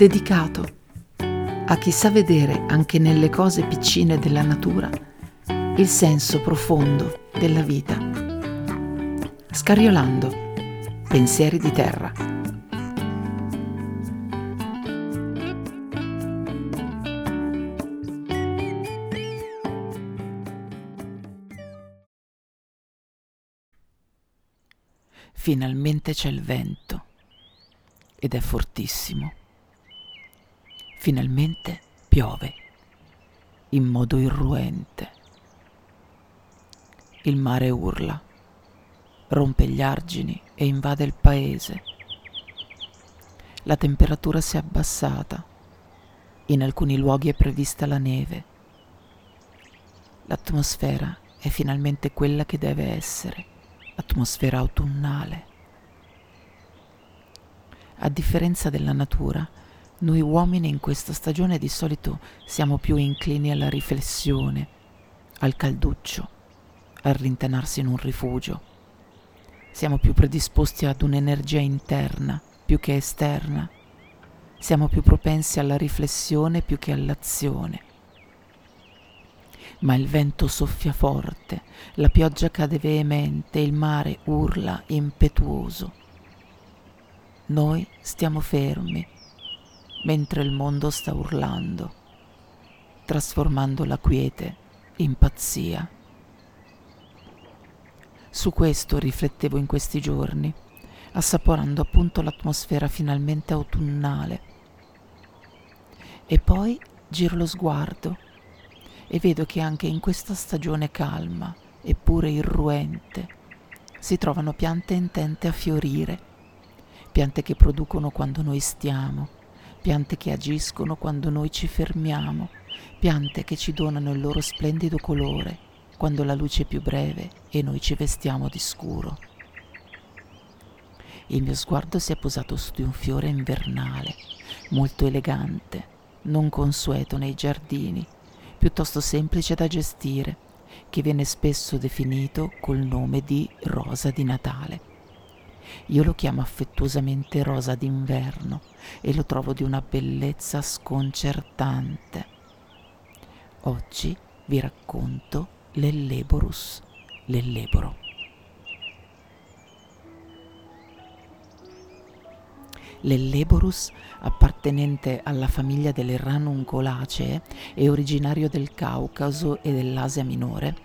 dedicato a chi sa vedere anche nelle cose piccine della natura il senso profondo della vita. Scariolando, pensieri di terra. Finalmente c'è il vento ed è fortissimo. Finalmente piove in modo irruente. Il mare urla, rompe gli argini e invade il paese. La temperatura si è abbassata, in alcuni luoghi è prevista la neve. L'atmosfera è finalmente quella che deve essere, atmosfera autunnale. A differenza della natura, noi uomini in questa stagione di solito siamo più inclini alla riflessione, al calduccio, a rintanarsi in un rifugio. Siamo più predisposti ad un'energia interna più che esterna. Siamo più propensi alla riflessione più che all'azione. Ma il vento soffia forte, la pioggia cade veemente, il mare urla impetuoso. Noi stiamo fermi mentre il mondo sta urlando, trasformando la quiete in pazzia. Su questo riflettevo in questi giorni, assaporando appunto l'atmosfera finalmente autunnale. E poi giro lo sguardo e vedo che anche in questa stagione calma, eppure irruente, si trovano piante intente a fiorire, piante che producono quando noi stiamo, piante che agiscono quando noi ci fermiamo, piante che ci donano il loro splendido colore quando la luce è più breve e noi ci vestiamo di scuro. Il mio sguardo si è posato su di un fiore invernale, molto elegante, non consueto nei giardini, piuttosto semplice da gestire, che viene spesso definito col nome di rosa di Natale. Io lo chiamo affettuosamente rosa d'inverno e lo trovo di una bellezza sconcertante. Oggi vi racconto l'Elleborus, l'Elleboro. L'Elleborus, appartenente alla famiglia delle Ranuncolacee e originario del Caucaso e dell'Asia minore,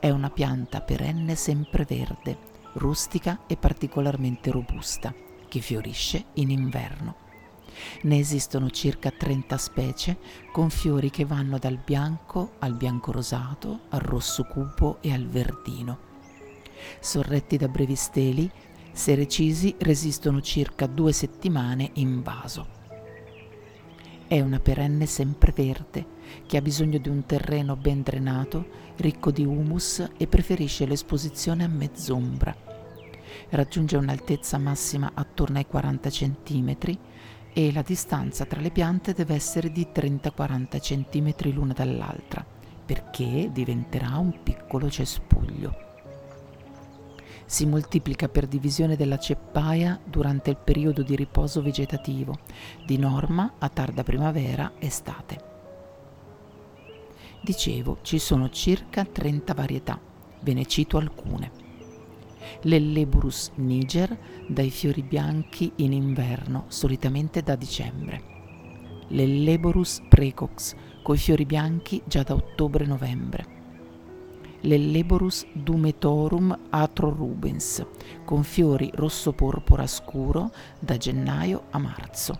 è una pianta perenne sempreverde rustica e particolarmente robusta, che fiorisce in inverno. Ne esistono circa 30 specie con fiori che vanno dal bianco al bianco rosato, al rosso cupo e al verdino. Sorretti da brevi steli, se recisi resistono circa due settimane in vaso. È una perenne sempreverde che ha bisogno di un terreno ben drenato, ricco di humus e preferisce l'esposizione a mezz'ombra. Raggiunge un'altezza massima attorno ai 40 cm e la distanza tra le piante deve essere di 30-40 cm l'una dall'altra, perché diventerà un piccolo cespuglio. Si moltiplica per divisione della ceppaia durante il periodo di riposo vegetativo, di norma a tarda primavera-estate. Dicevo, ci sono circa 30 varietà, ve ne cito alcune. L'Elleburus niger dai fiori bianchi in inverno, solitamente da dicembre. L'Elleborus precox coi fiori bianchi già da ottobre-novembre. L'Elleborus dumetorum atrorubens con fiori rosso-porpora scuro da gennaio a marzo.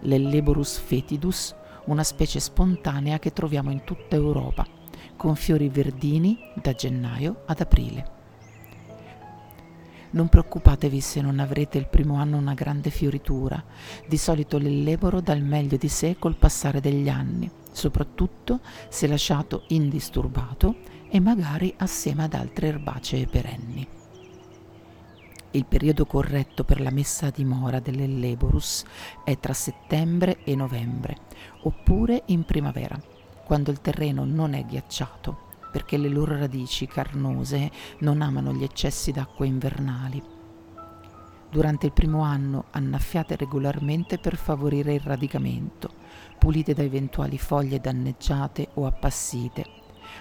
L'Elleborus fetidus una specie spontanea che troviamo in tutta Europa, con fiori verdini da gennaio ad aprile. Non preoccupatevi se non avrete il primo anno una grande fioritura, di solito l'elleboro dà il meglio di sé col passare degli anni, soprattutto se lasciato indisturbato e magari assieme ad altre erbacee perenni. Il periodo corretto per la messa a dimora dell'Elleborus è tra settembre e novembre, oppure in primavera, quando il terreno non è ghiacciato, perché le loro radici carnose non amano gli eccessi d'acqua invernali. durante il primo anno annaffiate regolarmente per favorire il radicamento, pulite da eventuali foglie danneggiate o appassite.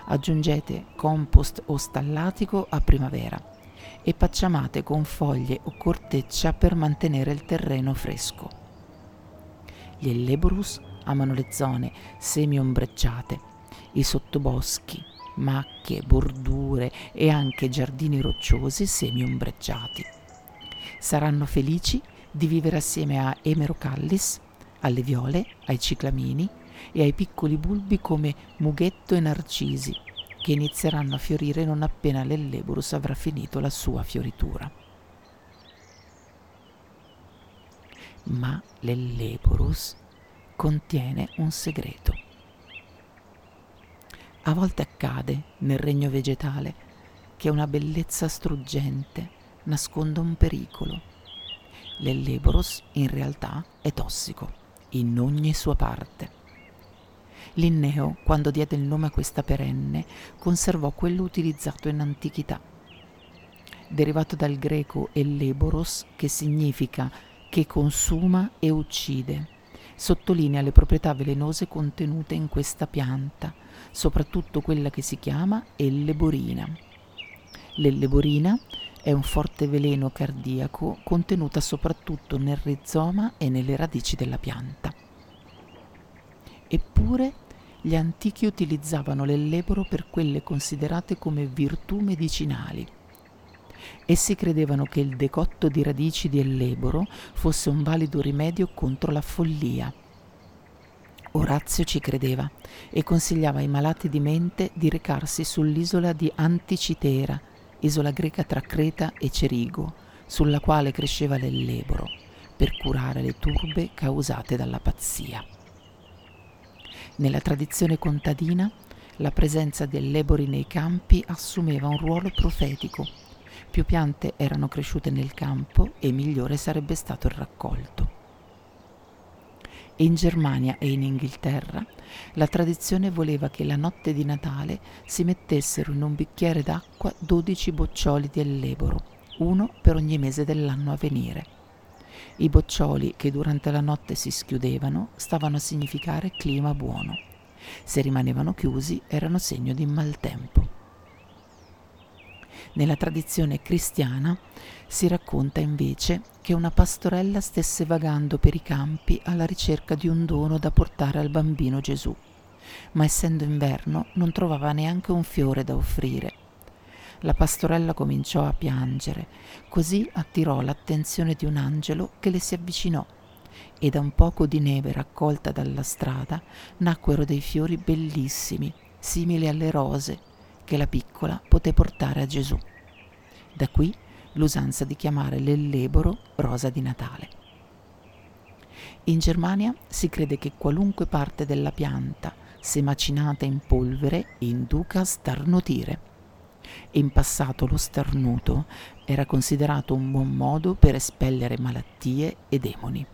Aggiungete compost o stallatico a primavera e pacciamate con foglie o corteccia per mantenere il terreno fresco. Gli Elleborus amano le zone semi-ombreggiate, i sottoboschi, macchie, bordure e anche giardini rocciosi semi-ombreggiati saranno felici di vivere assieme a Emerocallis, alle viole, ai ciclamini e ai piccoli bulbi come mughetto e narcisi, che inizieranno a fiorire non appena l'Elleborus avrà finito la sua fioritura. Ma l'Elleborus contiene un segreto. A volte accade nel regno vegetale che una bellezza struggente nasconde un pericolo. L'Elleborus in realtà è tossico, in ogni sua parte. Linneo, quando diede il nome a questa perenne, conservò quello utilizzato in antichità. Derivato dal greco Elleboros, che significa che consuma e uccide, sottolinea le proprietà velenose contenute in questa pianta, soprattutto quella che si chiama elleborina. L'elleborina è un forte veleno cardiaco contenuta soprattutto nel rizoma e nelle radici della pianta. Eppure gli antichi utilizzavano l'elleboro per quelle considerate come virtù medicinali. Essi credevano che il decotto di radici di elleboro fosse un valido rimedio contro la follia. Orazio ci credeva e consigliava ai malati di mente di recarsi sull'isola di Anticitera, isola greca tra Creta e Cerigo, sulla quale cresceva l'elleboro, per curare le turbe causate dalla pazzia. Nella tradizione contadina, la presenza di ellebori nei campi assumeva un ruolo profetico. Più piante erano cresciute nel campo e migliore sarebbe stato il raccolto. In Germania e in Inghilterra la tradizione voleva che la notte di Natale si mettessero in un bicchiere d'acqua 12 boccioli di elleboro, uno per ogni mese dell'anno a venire. I boccioli che durante la notte si schiudevano stavano a significare clima buono. Se rimanevano chiusi erano segno di maltempo. Nella tradizione cristiana si racconta invece che una pastorella stesse vagando per i campi alla ricerca di un dono da portare al bambino Gesù, ma essendo inverno non trovava neanche un fiore da offrire. La pastorella cominciò a piangere, così attirò l'attenzione di un angelo che le si avvicinò e da un poco di neve raccolta dalla strada nacquero dei fiori bellissimi, simili alle rose, che la piccola poté portare a Gesù. Da qui l'usanza di chiamare l'elleboro rosa di Natale. In Germania si crede che qualunque parte della pianta, se macinata in polvere, induca a starnutire. In passato lo starnuto era considerato un buon modo per espellere malattie e demoni.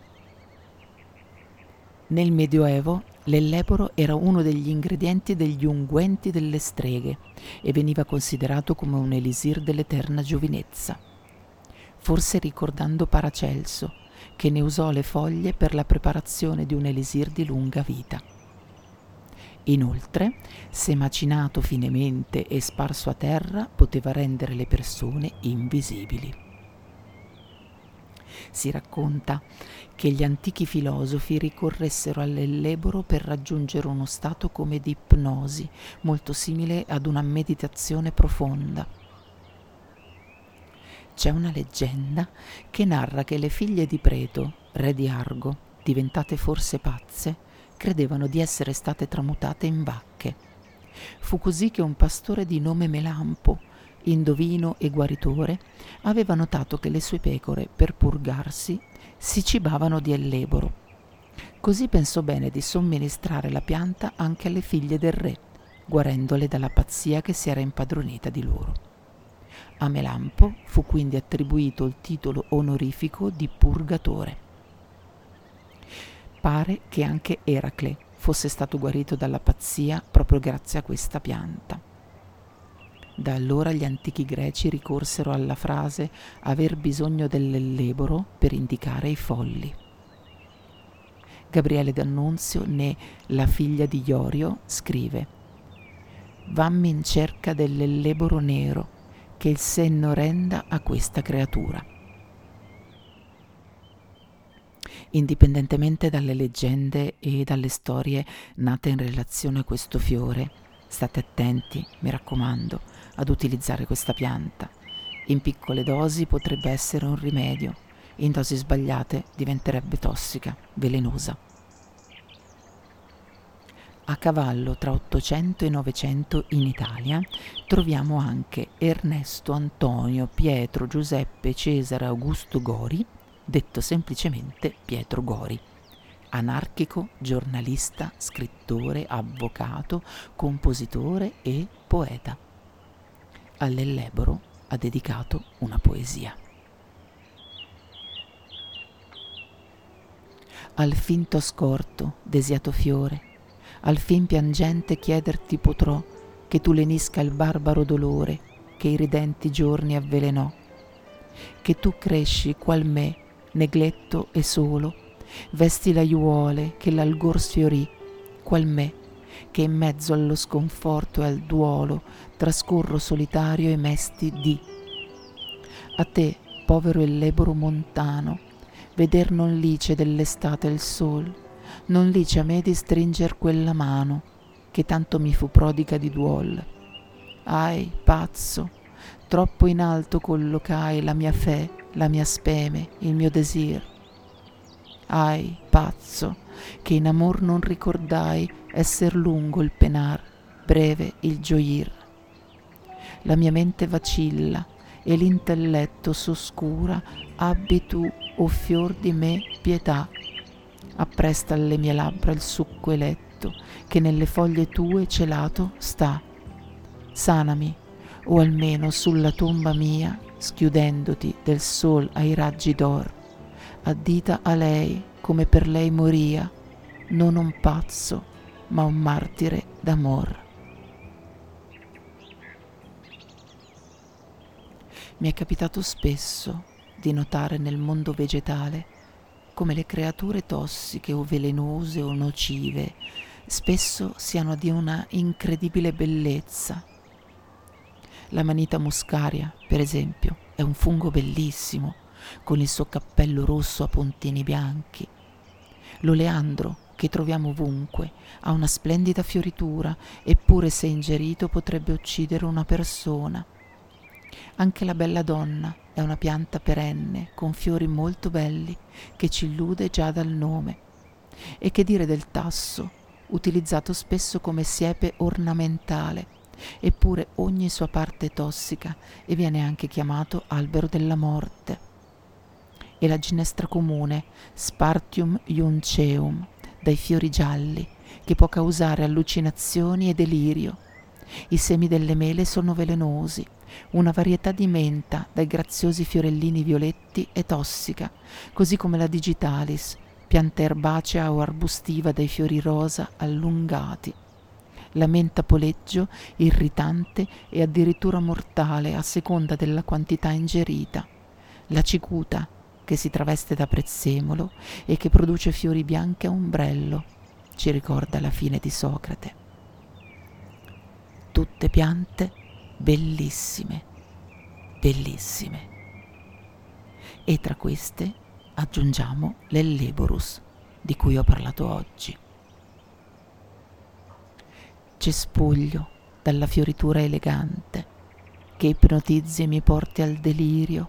Nel Medioevo l'elleboro era uno degli ingredienti degli unguenti delle streghe e veniva considerato come un elisir dell'eterna giovinezza forse ricordando Paracelso, che ne usò le foglie per la preparazione di un elisir di lunga vita. Inoltre, se macinato finemente e sparso a terra, poteva rendere le persone invisibili. Si racconta che gli antichi filosofi ricorressero all'elleboro per raggiungere uno stato come di ipnosi, molto simile ad una meditazione profonda c'è una leggenda che narra che le figlie di Preto, re di Argo, diventate forse pazze, credevano di essere state tramutate in vacche. Fu così che un pastore di nome Melampo, indovino e guaritore, aveva notato che le sue pecore, per purgarsi, si cibavano di elleboro. Così pensò bene di somministrare la pianta anche alle figlie del re, guarendole dalla pazzia che si era impadronita di loro. A Melampo fu quindi attribuito il titolo onorifico di Purgatore. Pare che anche Eracle fosse stato guarito dalla pazzia proprio grazie a questa pianta. Da allora gli antichi greci ricorsero alla frase aver bisogno dell'elleboro per indicare i folli. Gabriele D'Annunzio, né la figlia di Iorio, scrive Vammi in cerca dell'elleboro nero che il senno renda a questa creatura. Indipendentemente dalle leggende e dalle storie nate in relazione a questo fiore, state attenti, mi raccomando, ad utilizzare questa pianta. In piccole dosi potrebbe essere un rimedio, in dosi sbagliate diventerebbe tossica, velenosa. A cavallo tra 800 e 900 in Italia troviamo anche Ernesto Antonio Pietro Giuseppe Cesare Augusto Gori, detto semplicemente Pietro Gori. Anarchico, giornalista, scrittore, avvocato, compositore e poeta. All'Elleboro ha dedicato una poesia. Al finto scorto, desiato fiore, al fin piangente chiederti potrò che tu lenisca il barbaro dolore che i ridenti giorni avvelenò, che tu cresci qual me negletto e solo, vesti l'aiuole che l'algor sfiorì, qual me, che in mezzo allo sconforto e al duolo trascorro solitario e mesti di. A te, povero e leboro montano, veder non lice dell'estate il sol, non lice a me di stringer quella mano, che tanto mi fu prodiga di duol. Ai, pazzo, troppo in alto collocai la mia fe la mia speme, il mio desir. Ai, pazzo, che in amor non ricordai esser lungo il penar, breve il gioir. La mia mente vacilla e l'intelletto s'oscura, abbi tu, o fior di me, pietà. Appresta alle mie labbra il succo eletto, che nelle foglie tue celato sta. Sanami, o almeno sulla tomba mia schiudendoti del sol ai raggi d'or, addita a lei come per lei moria, non un pazzo, ma un martire d'amor. Mi è capitato spesso di notare nel mondo vegetale come le creature tossiche o velenose o nocive spesso siano di una incredibile bellezza la manita muscaria, per esempio, è un fungo bellissimo, con il suo cappello rosso a puntini bianchi. L'oleandro, che troviamo ovunque, ha una splendida fioritura, eppure se ingerito potrebbe uccidere una persona. Anche la bella donna è una pianta perenne, con fiori molto belli, che ci illude già dal nome. E che dire del tasso, utilizzato spesso come siepe ornamentale, eppure ogni sua parte è tossica e viene anche chiamato albero della morte. E la ginestra comune, Spartium iunceum, dai fiori gialli, che può causare allucinazioni e delirio. I semi delle mele sono velenosi, una varietà di menta dai graziosi fiorellini violetti è tossica, così come la digitalis, pianta erbacea o arbustiva dai fiori rosa allungati la menta poleggio irritante e addirittura mortale a seconda della quantità ingerita, la cicuta che si traveste da prezzemolo e che produce fiori bianchi a ombrello, ci ricorda la fine di Socrate. Tutte piante bellissime, bellissime. E tra queste aggiungiamo l'Elleborus, di cui ho parlato oggi cespuglio dalla fioritura elegante, che ipnotizzi e mi porti al delirio,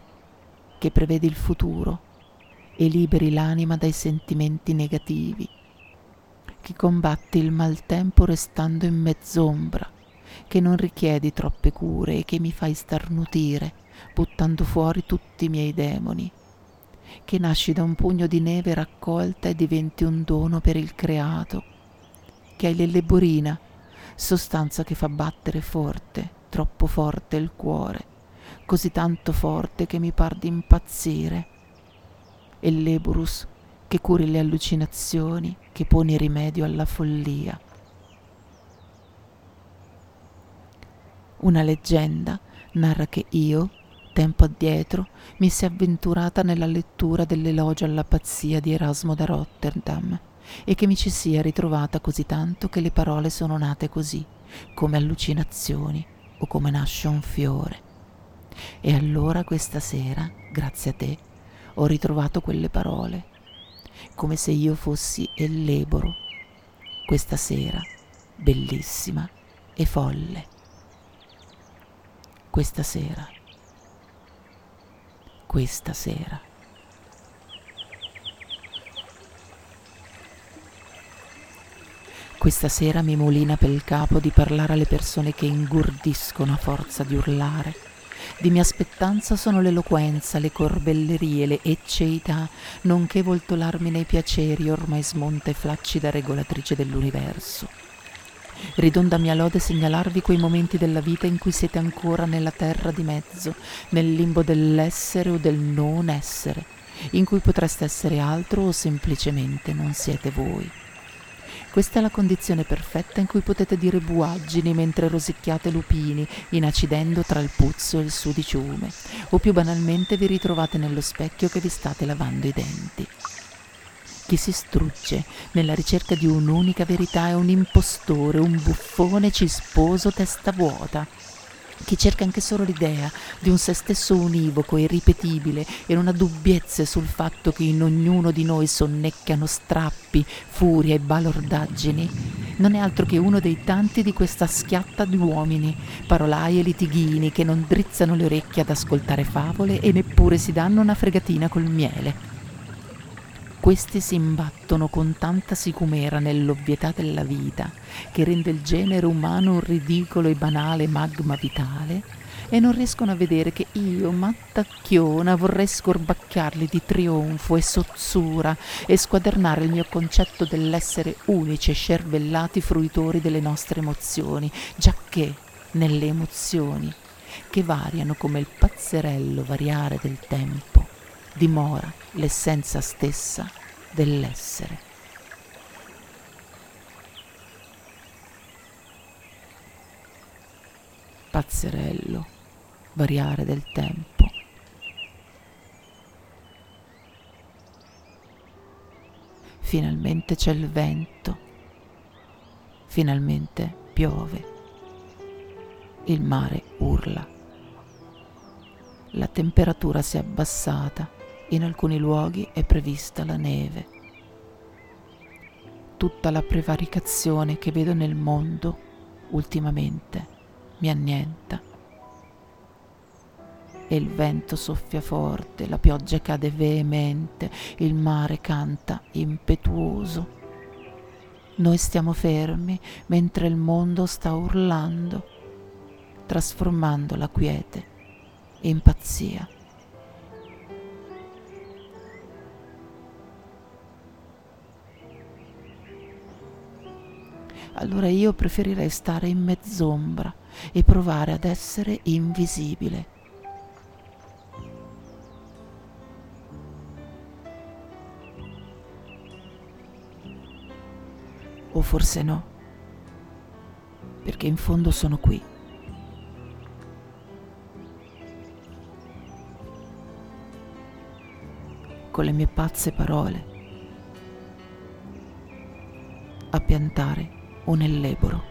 che prevedi il futuro e liberi l'anima dai sentimenti negativi, che combatti il maltempo restando in mezz'ombra, che non richiedi troppe cure e che mi fai starnutire, buttando fuori tutti i miei demoni, che nasci da un pugno di neve raccolta e diventi un dono per il creato, che hai l'elleborina sostanza che fa battere forte, troppo forte il cuore, così tanto forte che mi par di impazzire. E l'eburus che curi le allucinazioni, che poni rimedio alla follia. Una leggenda narra che io, tempo addietro, mi sia avventurata nella lettura dell'elogio alla pazzia di Erasmo da Rotterdam e che mi ci sia ritrovata così tanto che le parole sono nate così, come allucinazioni o come nasce un fiore. E allora questa sera, grazie a te, ho ritrovato quelle parole, come se io fossi Elleboro, questa sera, bellissima e folle. Questa sera. Questa sera. Questa sera mi mulina per il capo di parlare alle persone che ingurdiscono a forza di urlare. Di mia aspettanza sono l'eloquenza, le corbellerie, le ecceità, nonché voltolarmi nei piaceri ormai smonta e flaccida regolatrice dell'universo. Ridonda mia lode segnalarvi quei momenti della vita in cui siete ancora nella terra di mezzo, nel limbo dell'essere o del non essere, in cui potreste essere altro o semplicemente non siete voi. Questa è la condizione perfetta in cui potete dire buaggini mentre rosicchiate lupini, inacidendo tra il puzzo e il sudiciume, o più banalmente vi ritrovate nello specchio che vi state lavando i denti. Chi si strugge nella ricerca di un'unica verità è un impostore, un buffone cisposo testa vuota chi cerca anche solo l'idea di un se stesso univoco e irripetibile e non ha dubbiezze sul fatto che in ognuno di noi sonnecchiano strappi, furia e balordaggini, non è altro che uno dei tanti di questa schiatta di uomini, parolai e litighini che non drizzano le orecchie ad ascoltare favole e neppure si danno una fregatina col miele. Questi si imbattono con tanta sicumera nell'ovvietà della vita, che rende il genere umano un ridicolo e banale magma vitale, e non riescono a vedere che io, mattacchiona, vorrei scorbacchiarli di trionfo e sozzura e squadernare il mio concetto dell'essere unici e scervellati fruitori delle nostre emozioni, giacché nelle emozioni, che variano come il pazzerello variare del tempo, dimora l'essenza stessa dell'essere. Pazzerello, variare del tempo. Finalmente c'è il vento, finalmente piove, il mare urla, la temperatura si è abbassata in alcuni luoghi è prevista la neve. Tutta la prevaricazione che vedo nel mondo ultimamente mi annienta. E il vento soffia forte, la pioggia cade veemente, il mare canta impetuoso. Noi stiamo fermi mentre il mondo sta urlando, trasformando la quiete in pazzia. Allora io preferirei stare in mezz'ombra e provare ad essere invisibile. O forse no, perché in fondo sono qui. Con le mie pazze parole a piantare o nell'Ebro.